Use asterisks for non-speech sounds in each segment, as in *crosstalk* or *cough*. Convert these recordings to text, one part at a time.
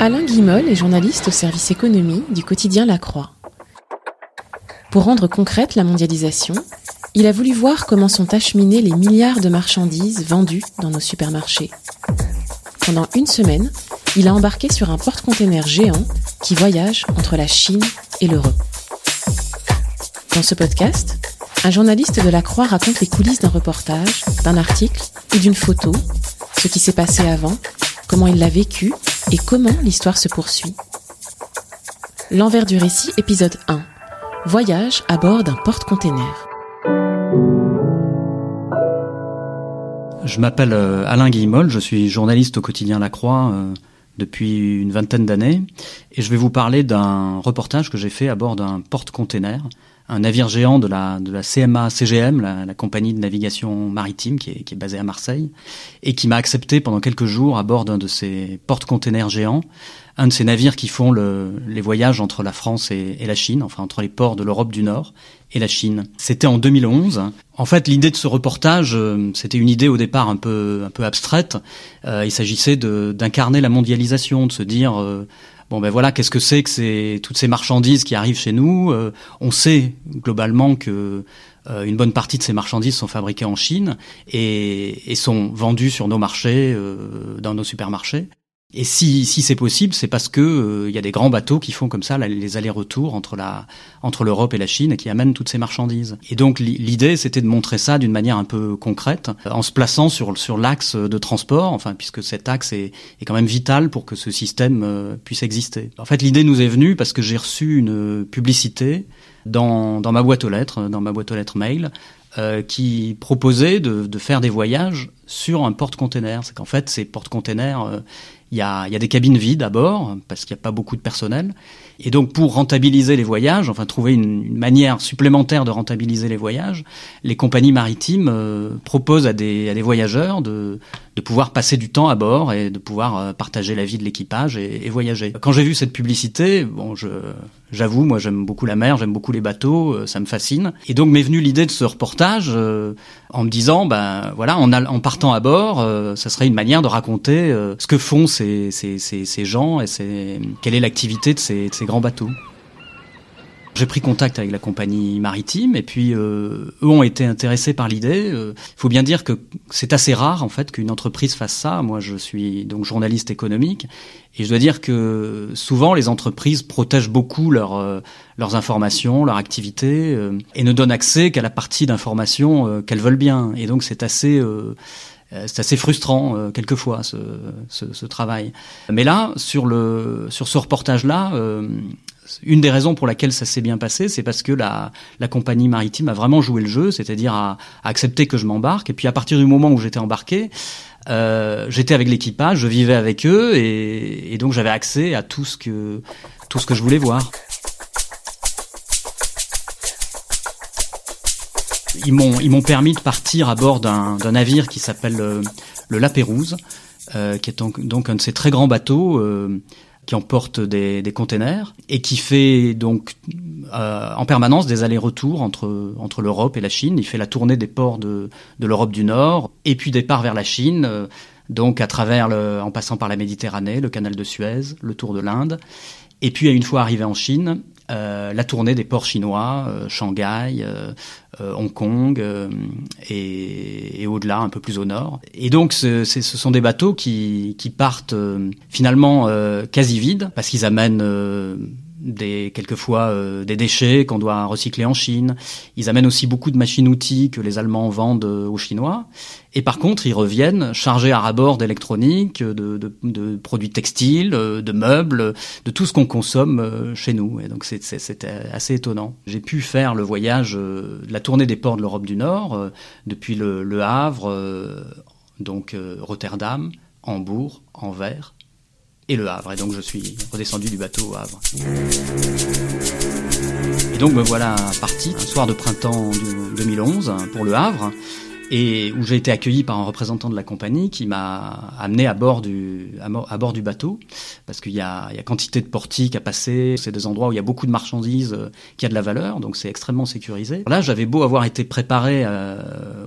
Alain Guimol est journaliste au service économie du quotidien La Croix. Pour rendre concrète la mondialisation, il a voulu voir comment sont acheminées les milliards de marchandises vendues dans nos supermarchés. Pendant une semaine, il a embarqué sur un porte-container géant qui voyage entre la Chine et l'Europe. Dans ce podcast, un journaliste de la Croix raconte les coulisses d'un reportage, d'un article ou d'une photo, ce qui s'est passé avant, comment il l'a vécu et comment l'histoire se poursuit? L'envers du récit, épisode 1. Voyage à bord d'un porte-container. Je m'appelle euh, Alain Guillemol, je suis journaliste au quotidien La Croix euh, depuis une vingtaine d'années et je vais vous parler d'un reportage que j'ai fait à bord d'un porte-container, un navire géant de la, de la CMA CGM, la, la compagnie de navigation maritime qui est, qui est basée à Marseille, et qui m'a accepté pendant quelques jours à bord d'un de ces porte-containers géants un de ces navires qui font le, les voyages entre la France et, la Chine, enfin entre les ports de l'Europe du Nord et la Chine. C'était en 2011. En fait, l'idée de ce reportage, euh, c'était une idée au départ un peu un peu abstraite. Euh, il s'agissait d'incarner la mondialisation, de se dire euh, bon ben voilà, qu'est-ce que c'est que toutes ces marchandises qui arrivent chez nous? Euh, On sait globalement que euh, une bonne partie de ces marchandises sont fabriquées en Chine et, et sont vendues sur nos marchés, euh, dans nos supermarchés. Et si, si c'est possible, c'est parce que il euh, y a des grands bateaux qui font comme ça les allers-retours entre la entre l'Europe et la Chine et qui amènent toutes ces marchandises. Et donc l'idée, c'était de montrer ça d'une manière un peu concrète, en se plaçant sur sur l'axe de transport, enfin puisque cet axe est, est quand même vital pour que ce système euh, puisse exister. En fait, l'idée nous est venue parce que j'ai reçu une publicité dans dans ma boîte aux lettres, dans ma boîte aux lettres mail, euh, qui proposait de, faire des voyages sur un porte-container. C'est qu'en fait, ces porte-containers, euh, il y, a, des cabines vides à bord parce qu'il n'y a pas beaucoup de personnel. Et donc pour rentabiliser les voyages, enfin trouver une, manière supplémentaire de rentabiliser les voyages, les compagnies maritimes euh, proposent à des voyageurs de, de pouvoir passer du temps à bord et de pouvoir euh, partager la vie de l'équipage et, voyager. Quand j'ai vu cette publicité, bon, je, j'avoue, moi j'aime beaucoup la mer, j'aime beaucoup les bateaux, euh, ça me fascine. Et donc m'est venue l'idée de ce reportage euh, en me disant, ben voilà, en, partant à bord, euh, ça serait une manière de raconter ce que font ces, ces, ces, gens et quelle est l'activité de ces, de ces grands bateaux. J'ai pris contact avec la compagnie maritime et puis euh, eux ont été intéressés par l'idée. Il euh, faut bien dire que c'est assez rare en fait qu'une entreprise fasse ça. Moi, je suis donc journaliste économique et je dois dire que souvent les entreprises protègent beaucoup leur, euh, leurs informations, leur activité euh, et ne donnent accès qu'à la partie d'information euh, qu'elles veulent bien. Et donc c'est assez c'est assez frustrant euh, quelquefois ce, ce, ce, travail. Mais là, sur le sur ce reportage-là, euh, une des raisons pour laquelle ça s'est bien passé, c'est parce que la, la compagnie maritime a vraiment joué le jeu, c'est-à-dire à, à, accepter que je m'embarque. Et puis à partir du moment où j'étais embarqué, euh, j'étais avec l'équipage, je vivais avec eux, et, et donc j'avais accès à tout ce que tout ce que je voulais voir. Ils m'ont ils m'ont permis de partir à bord d'un navire qui s'appelle euh, le La Pérouse, euh, qui est donc, un de ces très grands bateaux euh, qui emporte des, des containers et qui fait donc en permanence des allers-retours entre l'Europe et la Chine. Il fait la tournée des ports de de l'Europe du Nord et puis départ vers la Chine. Donc à travers le, en passant par la Méditerranée, le canal de Suez, le tour de l'Inde, et puis une fois arrivé en Chine, euh, la tournée des ports chinois, euh, Shanghai, euh, euh Hong Kong euh, et, et au-delà, un peu plus au nord. Et donc, ce, ce sont des bateaux qui, qui partent finalement quasi vides parce qu'ils amènent des quelquefois euh, des déchets qu'on doit recycler en Chine. Ils amènent aussi beaucoup de machines-outils que les Allemands vendent aux Chinois. Et par contre, ils reviennent chargés à rabord d'électronique, de, produits textiles, de meubles, de tout ce qu'on consomme chez nous. Et donc c'était assez étonnant. J'ai pu faire le voyage, la tournée des ports de l'Europe du Nord, depuis le, le Havre donc Rotterdam, Hambourg, Anvers et Le Havre. Et donc je suis redescendu du bateau au Havre. Et donc me voilà parti un soir de printemps 2011 pour Le Havre et où j'ai été accueilli par un représentant de la compagnie qui m'a amené à bord du à, bord du bateau parce qu'il y y a quantité de portiques à passer c'est des endroits où il y a beaucoup de marchandises euh, qui a de la valeur donc c'est extrêmement sécurisé là j'avais beau avoir été préparé euh,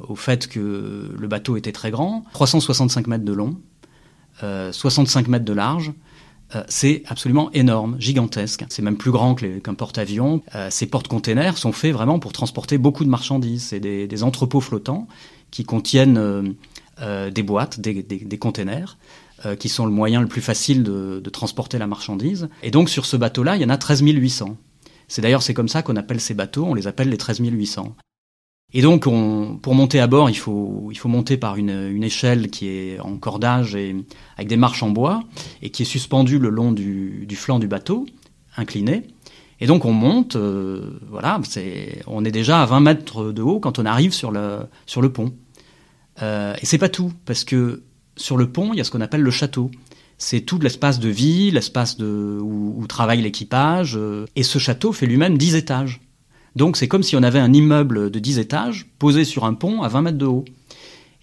au fait que le bateau était très grand 365 mètres de long 65 euh, mètres de large euh, c'est absolument énorme, gigantesque. C'est même plus grand qu'un porte-avions. Euh, ces porte-containers sont faits vraiment pour transporter beaucoup de marchandises. C'est des, entrepôts flottants qui contiennent des boîtes, des, des, containers, qui sont le moyen le plus facile de, de transporter la marchandise. Et donc sur ce bateau-là, il y en a 13 800. C'est d'ailleurs c'est comme ça qu'on appelle ces bateaux, on les appelle les 13 800. Et donc, on, pour monter à bord, il faut, il faut monter par une, une, échelle qui est en cordage et avec des marches en bois et qui est suspendue le long du, du flanc du bateau, incliné. Et donc, on monte, euh, voilà, c'est, on est déjà à 20 mètres de haut quand on arrive sur le, sur le pont. Euh, et c'est pas tout, parce que sur le pont, il y a ce qu'on appelle le château. C'est tout l'espace de vie, l'espace où travaille l'équipage. Euh, et ce château fait lui-même 10 étages. Donc c'est comme si on avait un immeuble de 10 étages posé sur un pont à 20 mètres de haut.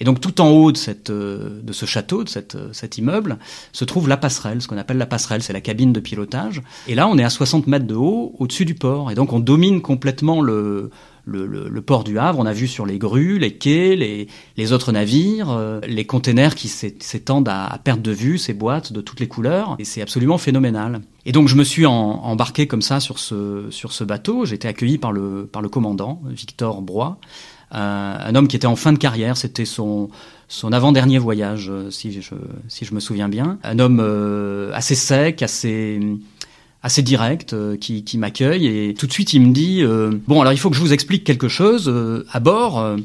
Et donc tout en haut de, euh, ce château, de euh, cet immeuble, se trouve la passerelle, ce qu'on appelle la passerelle, c'est la cabine de pilotage. Et là, on est à 60 mètres de haut, au-dessus du port. Et donc on domine complètement le, le, port du Havre. On a vu sur les grues, les quais, les, les autres navires, euh, les containers qui s'étendent à, perte de vue, ces boîtes de toutes les couleurs. Et c'est absolument phénoménal. Et donc je me suis embarqué comme ça sur ce, sur ce bateau. J'ai été accueilli par le, par le commandant, Victor Broy, euh, un homme qui était en fin de carrière. C'était son, son avant-dernier voyage, euh, si je, si je me souviens bien. Un homme assez sec, assez assez direct euh, qui, qui m'accueille et tout de suite il me dit euh, bon alors il faut que je vous explique quelque chose euh, à bord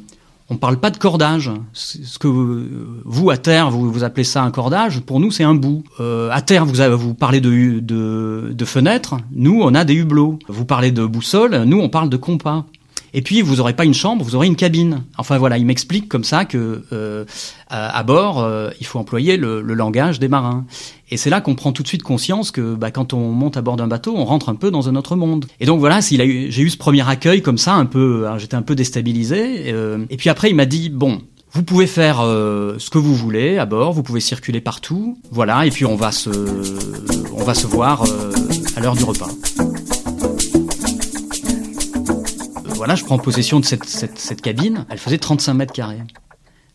on parle pas de cordage. Ce que vous, à terre, vous, vous appelez ça un cordage, pour nous, c'est un bout. à terre, vous, vous parlez de, de, de fenêtres, nous, on a des hublots. Vous parlez de boussole, nous, on parle de compas. Et puis vous n'aurez pas une chambre, vous aurez une cabine. Enfin voilà, il m'explique comme ça que euh, à, bord, euh, il faut employer le, le, langage des marins. Et c'est là qu'on prend tout de suite conscience que bah, quand on monte à bord d'un bateau, on rentre un peu dans un autre monde. Et donc voilà, j'ai eu, eu ce premier accueil comme ça, un peu, j'étais un peu déstabilisé. Euh, et puis après, il m'a dit bon, vous pouvez faire euh, ce que vous voulez à bord, vous pouvez circuler partout, voilà, et puis on va se, on va se voir euh, à l'heure du repas. Voilà, je prends possession de cette, cette, cette cabine. Elle faisait 35 mètres carrés.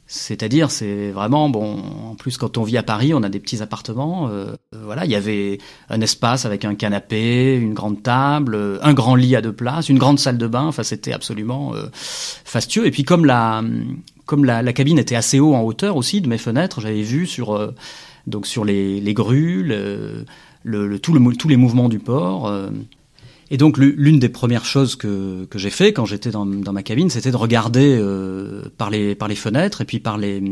C'est-à-dire, c'est vraiment bon. En plus, quand on vit à Paris, on a des petits appartements. Euh, voilà, il y avait un espace avec un canapé, une grande table, un grand lit à deux places, une grande salle de bain. Enfin, c'était absolument euh, fastueux. Et puis, comme la comme la, la, cabine était assez haut en hauteur aussi de mes fenêtres, j'avais vu sur euh, donc sur les, les grues, le, le, tout le, tous les mouvements du port. Et donc l'une des premières choses que, que j'ai fait quand j'étais dans, dans, ma cabine, c'était de regarder euh, par, les, par les fenêtres et puis par les...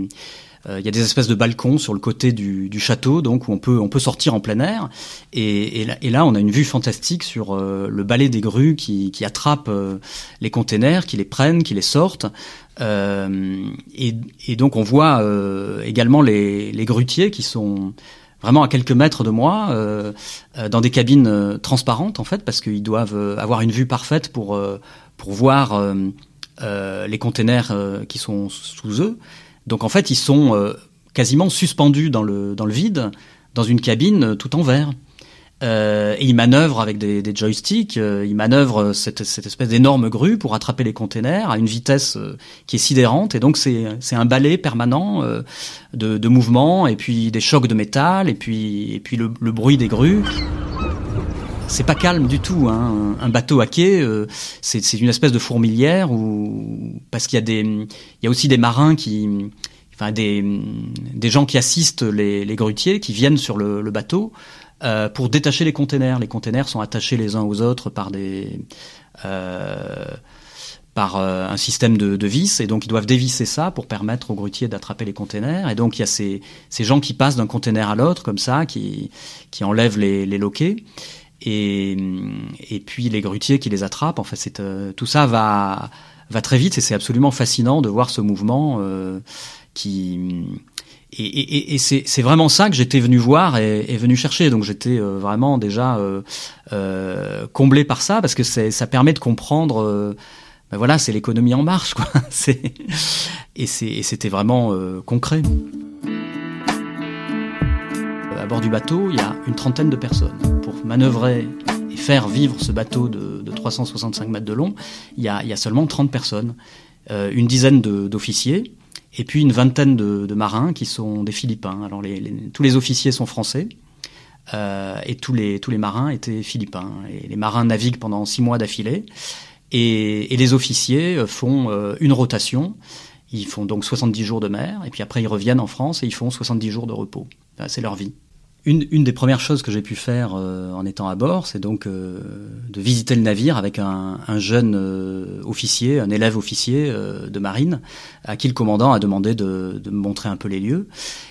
Euh, il y a des espèces de balcons sur le côté du, du, château, donc où on peut, on peut sortir en plein air. Et, et, là, on a une vue fantastique sur euh, le balai des grues qui, qui attrapent les containers, qui les prennent, qui les sortent. Et, et, donc on voit également les, les grutiers qui sont vraiment à quelques mètres de moi, euh, euh, dans des cabines euh, transparentes en fait, parce qu'ils doivent avoir une vue parfaite pour voir les containers qui sont sous eux. Donc en fait, ils sont quasiment suspendus dans le dans le vide, dans une cabine tout en verre. Euh, et il manœuvre avec des, joysticks, euh, il manœuvre cette, espèce d'énorme grue pour attraper les containers à une vitesse euh, qui est sidérante. Et donc c'est un balai permanent euh, de, de mouvements, et puis des chocs de métal, et puis, le, bruit des grues. C'est pas calme du tout. Hein. Un bateau à quai, c'est une espèce de fourmilière où parce qu'il y a aussi des marins qui, enfin des, gens qui assistent les, grutiers, qui viennent sur le bateau. Euh, pour détacher les containers. Les containers sont attachés les uns aux autres par des euh, par euh, un système de, vis et donc ils doivent dévisser ça pour permettre aux grutiers d'attraper les containers. Et donc il y a ces, ces gens qui passent d'un container à l'autre comme ça, qui qui enlèvent les, les loquets. et, et puis les grutiers qui les attrapent. Enfin, c'est tout ça va va très vite et c'est absolument fascinant de voir ce mouvement qui et, et, et c'est vraiment ça que j'étais venu voir et, et, venu chercher. Donc j'étais euh, vraiment déjà euh, euh, comblé par ça parce que ça permet de comprendre. Euh, ben voilà, c'est l'économie en marche, quoi. *laughs* et c'était vraiment euh, concret. À bord du bateau, il y a une trentaine de personnes pour manœuvrer et faire vivre ce bateau de, de 365 mètres de long. Il y a, il y a seulement 30 personnes, une dizaine d'officiers et puis une vingtaine de, marins qui sont des Philippins. Alors les, tous les officiers sont français euh, et tous les, tous les marins étaient philippins. Et les marins naviguent pendant six mois d'affilée et, et, les officiers font euh, une rotation. Ils font donc 70 jours de mer et puis après ils reviennent en France et ils font 70 jours de repos. C'est leur vie une, une, des premières choses que j'ai pu faire euh, en étant à bord, c'est donc euh, de visiter le navire avec un, un jeune euh, officier, un élève officier euh, de marine, à qui le commandant a demandé de, de me montrer un peu les lieux.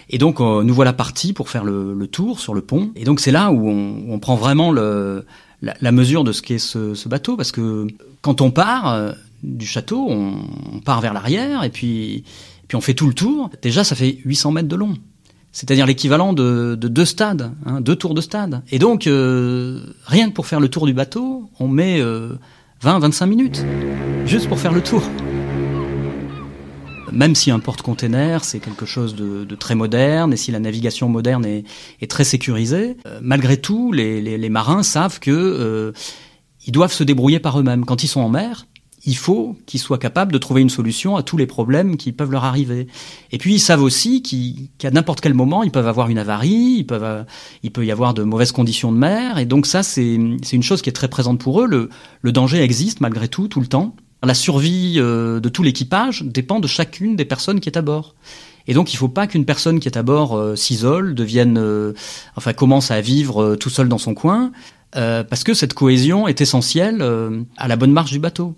Et donc nous voilà partis pour faire le, le, tour sur le pont. Et donc c'est là où on, on, prend vraiment le, la, la, mesure de ce qu'est ce, ce, bateau, parce que quand on part du château, on, on part vers l'arrière et puis, puis on fait tout le tour. Déjà, ça fait 800 mètres de long c'est-à-dire l'équivalent de, de, deux stades, hein, deux tours de stade. Et donc, euh, rien que pour faire le tour du bateau, on met euh, 20-25 minutes, juste pour faire le tour. Même si un porte-container, c'est quelque chose de, de, très moderne, et si la navigation moderne est, est très sécurisée, euh, malgré tout, les, les, les, marins savent que euh, ils doivent se débrouiller par eux-mêmes. Quand ils sont en mer, il faut qu'ils soient capables de trouver une solution à tous les problèmes qui peuvent leur arriver. Et puis ils savent aussi qu'à n'importe quel moment, ils peuvent avoir une avarie, euh, il peut y avoir de mauvaises conditions de mer, et donc ça, c'est une chose qui est très présente pour eux. Le, danger existe malgré tout, tout le temps. La survie euh, de tout l'équipage dépend de chacune des personnes qui est à bord. Et donc, il ne faut pas qu'une personne qui est à bord euh, s'isole, devienne, enfin, commence à vivre tout seul dans son coin, parce que cette cohésion est essentielle à la bonne marche du bateau.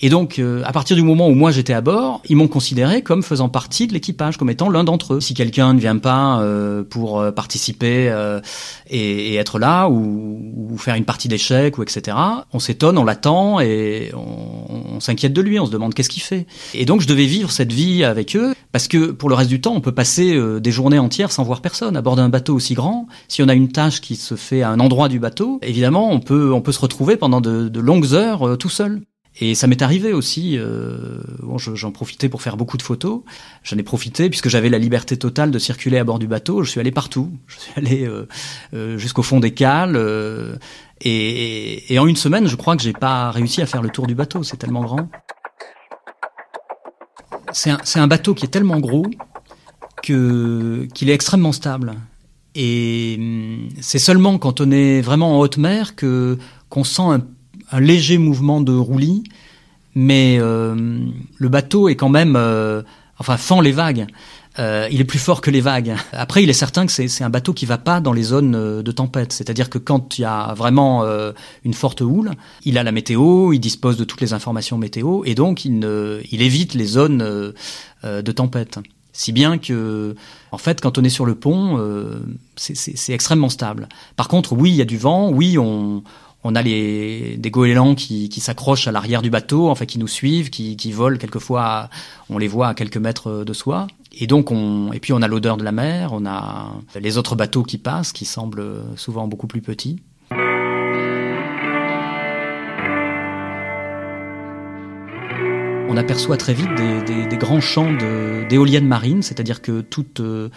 Et donc, euh, à partir du moment où moi j'étais à bord, ils m'ont considéré comme faisant partie de l'équipage, comme étant l'un d'entre eux. Si quelqu'un ne vient pas euh, pour euh, participer euh, et, et, être là, ou, ou faire une partie d'échecs, ou etc., on s'étonne, on l'attend et on, on s'inquiète de lui, on se demande qu'est-ce qu'il fait. Et donc, je devais vivre cette vie avec eux, parce que pour le reste du temps, on peut passer euh, des journées entières sans voir personne à bord d'un bateau aussi grand. Si on a une tâche qui se fait à un endroit du bateau, évidemment, on peut on peut se retrouver pendant de, de longues heures euh, tout seul. Et ça m'est arrivé aussi, euh, bon, j'en profitais pour faire beaucoup de photos. J'en ai profité puisque j'avais la liberté totale de circuler à bord du bateau. Je suis allé partout. Je suis allé euh, euh, jusqu'au fond des cales. Euh, et, et, en une semaine, je crois que j'ai pas réussi à faire le tour du bateau. C'est tellement grand. C'est un, un, bateau qui est tellement gros que qu'il est extrêmement stable. Et hum, c'est seulement quand on est vraiment en haute mer que qu'on sent un un léger mouvement de roulis, mais euh, le bateau est quand même, euh, enfin, fend les vagues. Euh, il est plus fort que les vagues. *laughs* Après, il est certain que c'est un bateau qui va pas dans les zones euh, de tempête. C'est-à-dire que quand il y a vraiment euh, une forte houle, il a la météo, il dispose de toutes les informations météo, et donc il, ne, évite les zones euh, de tempête. Si bien que, en fait, quand on est sur le pont, euh, c'est extrêmement stable. Par contre, oui, il y a du vent, oui, on, on a les, des goélands qui, s'accrochent à l'arrière du bateau, en fait, qui nous suivent, qui, volent quelquefois, on les voit à quelques mètres de soi. Et donc, on, et puis on a l'odeur de la mer, on a les autres bateaux qui passent, qui semblent souvent beaucoup plus petits. on aperçoit très vite des, grands champs d'éoliennes marines, c'est-à-dire que toutes, euh,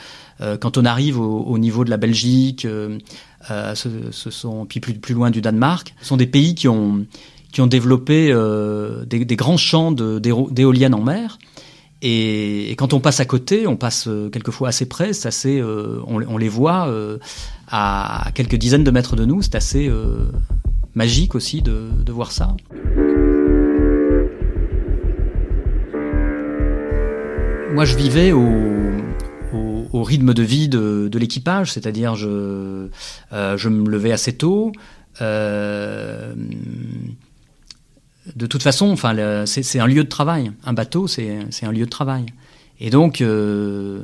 quand on arrive au, au, niveau de la Belgique, euh, ce, ce, sont puis plus, loin du Danemark, ce sont des pays qui ont qui ont développé euh, des, grands champs d'éoliennes en mer. Et, quand on passe à côté, on passe quelquefois assez près, assez, on, on, les voit à quelques dizaines de mètres de nous, c'est assez magique aussi de, de voir ça. Moi, je vivais au, au, rythme de vie de, l'équipage, c'est-à-dire je, euh, je me levais assez tôt. Euh, de toute façon, enfin, c'est un lieu de travail. Un bateau, c'est un lieu de travail. Et donc, euh,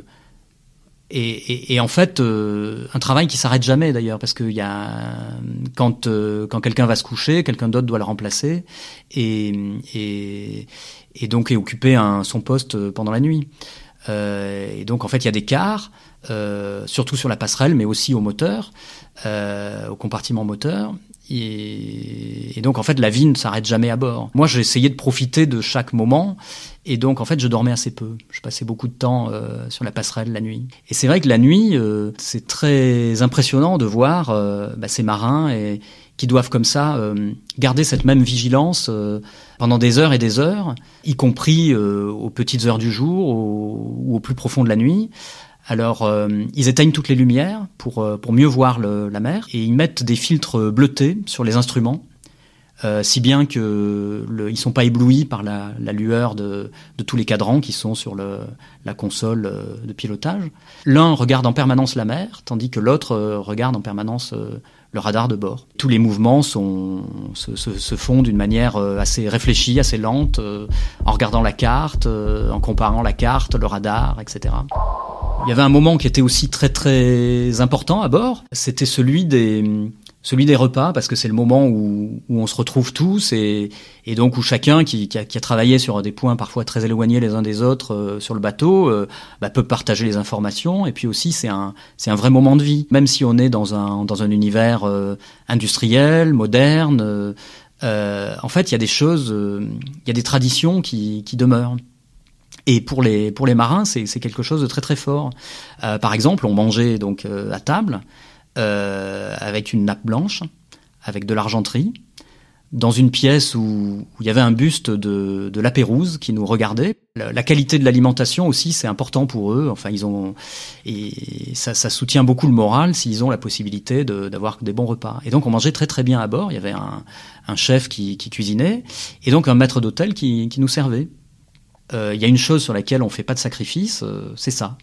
Et, en fait, un travail qui s'arrête jamais d'ailleurs, parce qu'il y a quand quand quelqu'un va se coucher, quelqu'un d'autre doit le remplacer, et, et, et donc est occupé son poste pendant la nuit. Euh, et donc en fait, il y a des quarts, surtout sur la passerelle, mais aussi au moteur, au compartiment moteur. Et, donc en fait, la vie ne s'arrête jamais à bord. Moi, j'ai essayé de profiter de chaque moment et donc, en fait, je dormais assez peu. Je passais beaucoup de temps euh, sur la passerelle la nuit. Et c'est vrai que la nuit, euh, c'est très impressionnant de voir euh, bah, ces marins et, qui doivent comme ça euh, garder cette même vigilance pendant des heures et des heures, y compris aux petites heures du jour ou au plus profond de la nuit. Alors, ils éteignent toutes les lumières pour, pour mieux voir la mer et ils mettent des filtres bleutés sur les instruments euh, si bien que le, ils sont pas éblouis par la, la lueur de, de, tous les cadrans qui sont sur le, la console euh, de pilotage. L'un regarde en permanence la mer, tandis que l'autre euh, regarde en permanence le radar de bord. Tous les mouvements sont, se, se, se font d'une manière assez réfléchie, assez lente, en regardant la carte, en comparant la carte, le radar, etc. Il y avait un moment qui était aussi très très important à bord, c'était celui des celui des repas parce que c'est le moment où, où, on se retrouve tous et, et donc où chacun qui, qui, a, qui, a, travaillé sur des points parfois très éloignés les uns des autres euh, sur le bateau euh, bah, peut partager les informations. Et puis aussi c'est un c'est un vrai moment de vie. Même si on est dans un dans un univers euh, industriel moderne en fait il y a des choses il y a des traditions qui, qui demeurent. Et pour les pour les marins c'est quelque chose de très très fort. Par exemple on mangeait donc à table. euh, avec une nappe blanche, avec de l'argenterie, dans une pièce où, il y avait un buste de, de la Pérouse qui nous regardait. La, qualité de l'alimentation aussi, c'est important pour eux. Enfin, ils ont et ça, soutient beaucoup le moral s'ils ont la possibilité d'avoir des bons repas. Et donc, on mangeait très très bien à bord. Il y avait un, chef qui, cuisinait et donc un maître d'hôtel qui, nous servait. Euh, il y a une chose sur laquelle on fait pas de sacrifice, euh, c'est ça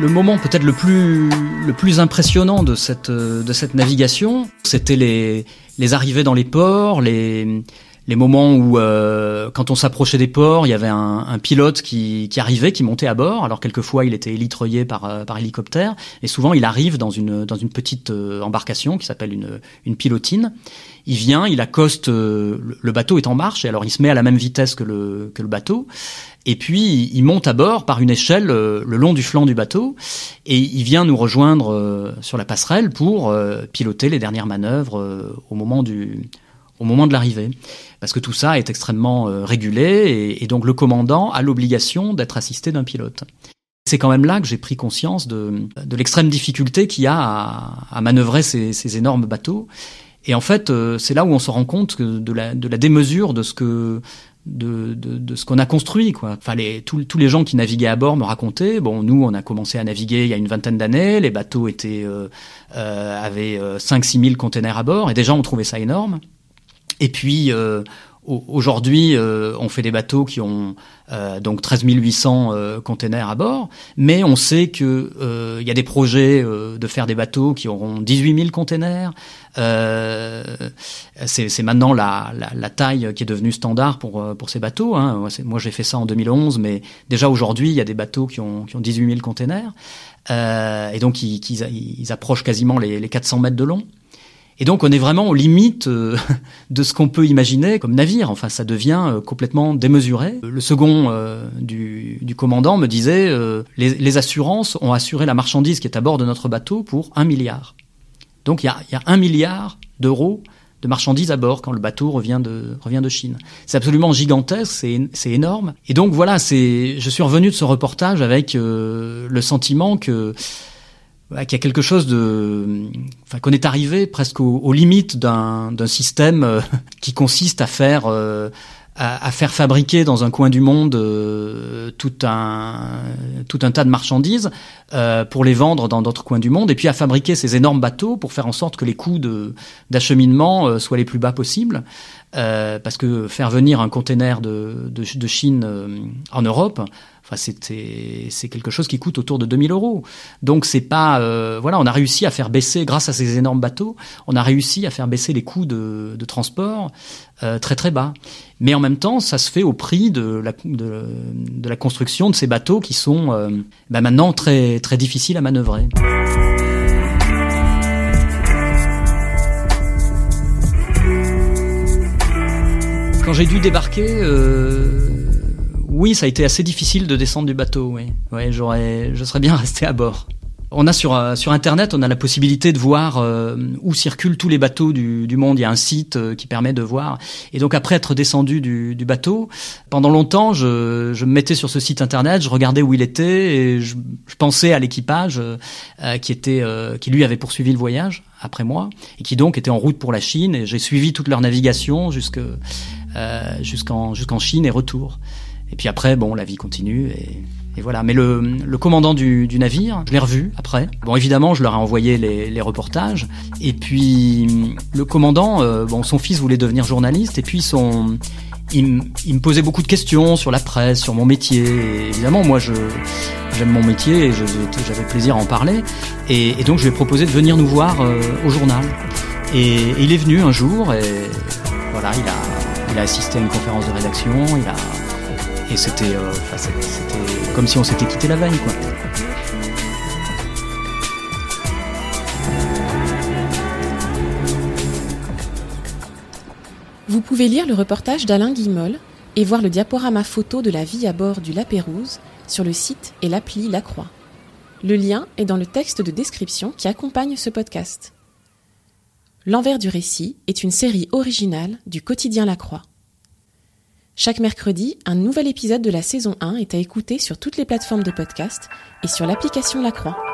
le moment peut-être le plus le plus impressionnant de cette de cette navigation, c'était les les arrivées dans les ports, les les moments où, euh, quand on s'approchait des ports, il y avait un, un pilote qui, qui, arrivait, qui montait à bord. Alors quelquefois, il était élitreillé par, euh, par hélicoptère, et souvent, il arrive dans une, dans une petite euh, embarcation qui s'appelle une, une pilotine. Il vient, il accoste, le bateau est en marche, et alors il se met à la même vitesse que le, que le bateau, et puis il monte à bord par une échelle le long du flanc du bateau, et il vient nous rejoindre sur la passerelle pour piloter les dernières manœuvres au moment du, au moment de l'arrivée. Parce que tout ça est extrêmement euh, régulé et, donc le commandant a l'obligation d'être assisté d'un pilote. C'est quand même là que j'ai pris conscience de, de l'extrême difficulté qu'il y a à, à manœuvrer ces, ces, énormes bateaux. Et en fait, euh, c'est là où on se rend compte que de, la, de la démesure de ce que de, de, de ce qu'on a construit. Quoi. Enfin, les, tous, tous les gens qui naviguaient à bord me racontaient. Bon, nous, on a commencé à naviguer il y a une vingtaine d'années. Les bateaux étaient euh, euh, avaient 5-6 000 containers à bord, et déjà on trouvait ça énorme. Et puis euh, Aujourd'hui, euh, on fait des bateaux qui ont euh, donc 13 800 euh, containers à bord, mais on sait que euh, il y a des projets de faire des bateaux qui auront 18 000 containers. c'est maintenant la, la, la, taille qui est devenue standard pour pour ces bateaux. Hein. Moi, j'ai fait ça en 2011, mais déjà aujourd'hui, il y a des bateaux qui ont qui ont 18 000 containers, et donc ils, ils, ils approchent quasiment les, les 400 mètres de long. Et donc on est vraiment aux limites euh, *laughs* de ce qu'on peut imaginer comme navire. Enfin, ça devient euh, complètement démesuré. Le second euh, du, commandant me disait les, assurances ont assuré la marchandise qui est à bord de notre bateau pour un milliard. Donc il y a, un milliard d'euros de marchandises à bord quand le bateau revient de revient de Chine. C'est absolument gigantesque, c'est énorme. Et donc voilà, je suis revenu de ce reportage avec le sentiment que qu'il y a quelque chose de, qu'on est arrivé presque aux, limites d'un, d'un système euh, *laughs* qui consiste à faire, euh, à, faire fabriquer dans un coin du monde euh, tout un, tout un tas de marchandises pour les vendre dans d'autres coins du monde, et puis à fabriquer ces énormes bateaux pour faire en sorte que les coûts de, d'acheminement soient les plus bas possibles. parce que faire venir un container de, de, de Chine en Europe, Enfin, c'est quelque chose qui coûte autour de 2000 euros. Donc c'est pas euh, voilà, on a réussi à faire baisser grâce à ces énormes bateaux, on a réussi à faire baisser les coûts de, transport euh, très très bas. Mais en même temps, ça se fait au prix de la construction de ces bateaux qui sont euh, bah maintenant très très difficiles à manœuvrer. Quand j'ai dû débarquer, oui, ça a été assez difficile de descendre du bateau. Oui, j'aurais, je serais bien *laughs* resté à bord. On a sur euh, sur internet, on a la possibilité de voir euh, où circulent tous les bateaux du, du monde. Il y a un site euh, qui permet de voir. Et donc après être descendu du, du bateau, pendant longtemps, je, je me mettais sur ce site internet, je regardais où il était et je, je pensais à l'équipage qui était qui lui avait poursuivi le voyage après moi et qui donc était en route pour la Chine. Et j'ai suivi toute leur navigation jusque jusqu'en jusqu'en Chine et retour. Et puis après, bon, la vie continue et voilà. Mais le, commandant du, navire, je l'ai revu après. Bon, évidemment, je leur ai envoyé les, reportages. Et puis, le commandant, euh, bon, son fils voulait devenir journaliste. Et puis, son, il, me posait beaucoup de questions sur la presse, sur mon métier. Évidemment, moi, j'aime mon métier et j'avais plaisir à en parler. Et, donc, je lui ai proposé de venir nous voir euh, au journal. Et, il est venu un jour et voilà, il a, il a assisté à une conférence de rédaction. Et c'était euh, c'était comme si on s'était quitté la veille. Vous pouvez lire le reportage d'Alain Guimol et voir le diaporama photo de la vie à bord du La Pérouse sur le site et l'appli La Croix. Le lien est dans le texte de description qui accompagne ce podcast. L'envers du récit est une série originale du quotidien La Croix. Chaque mercredi, un nouvel épisode de la saison 1 est à écouter sur toutes les plateformes de podcast et sur l'application La Croix.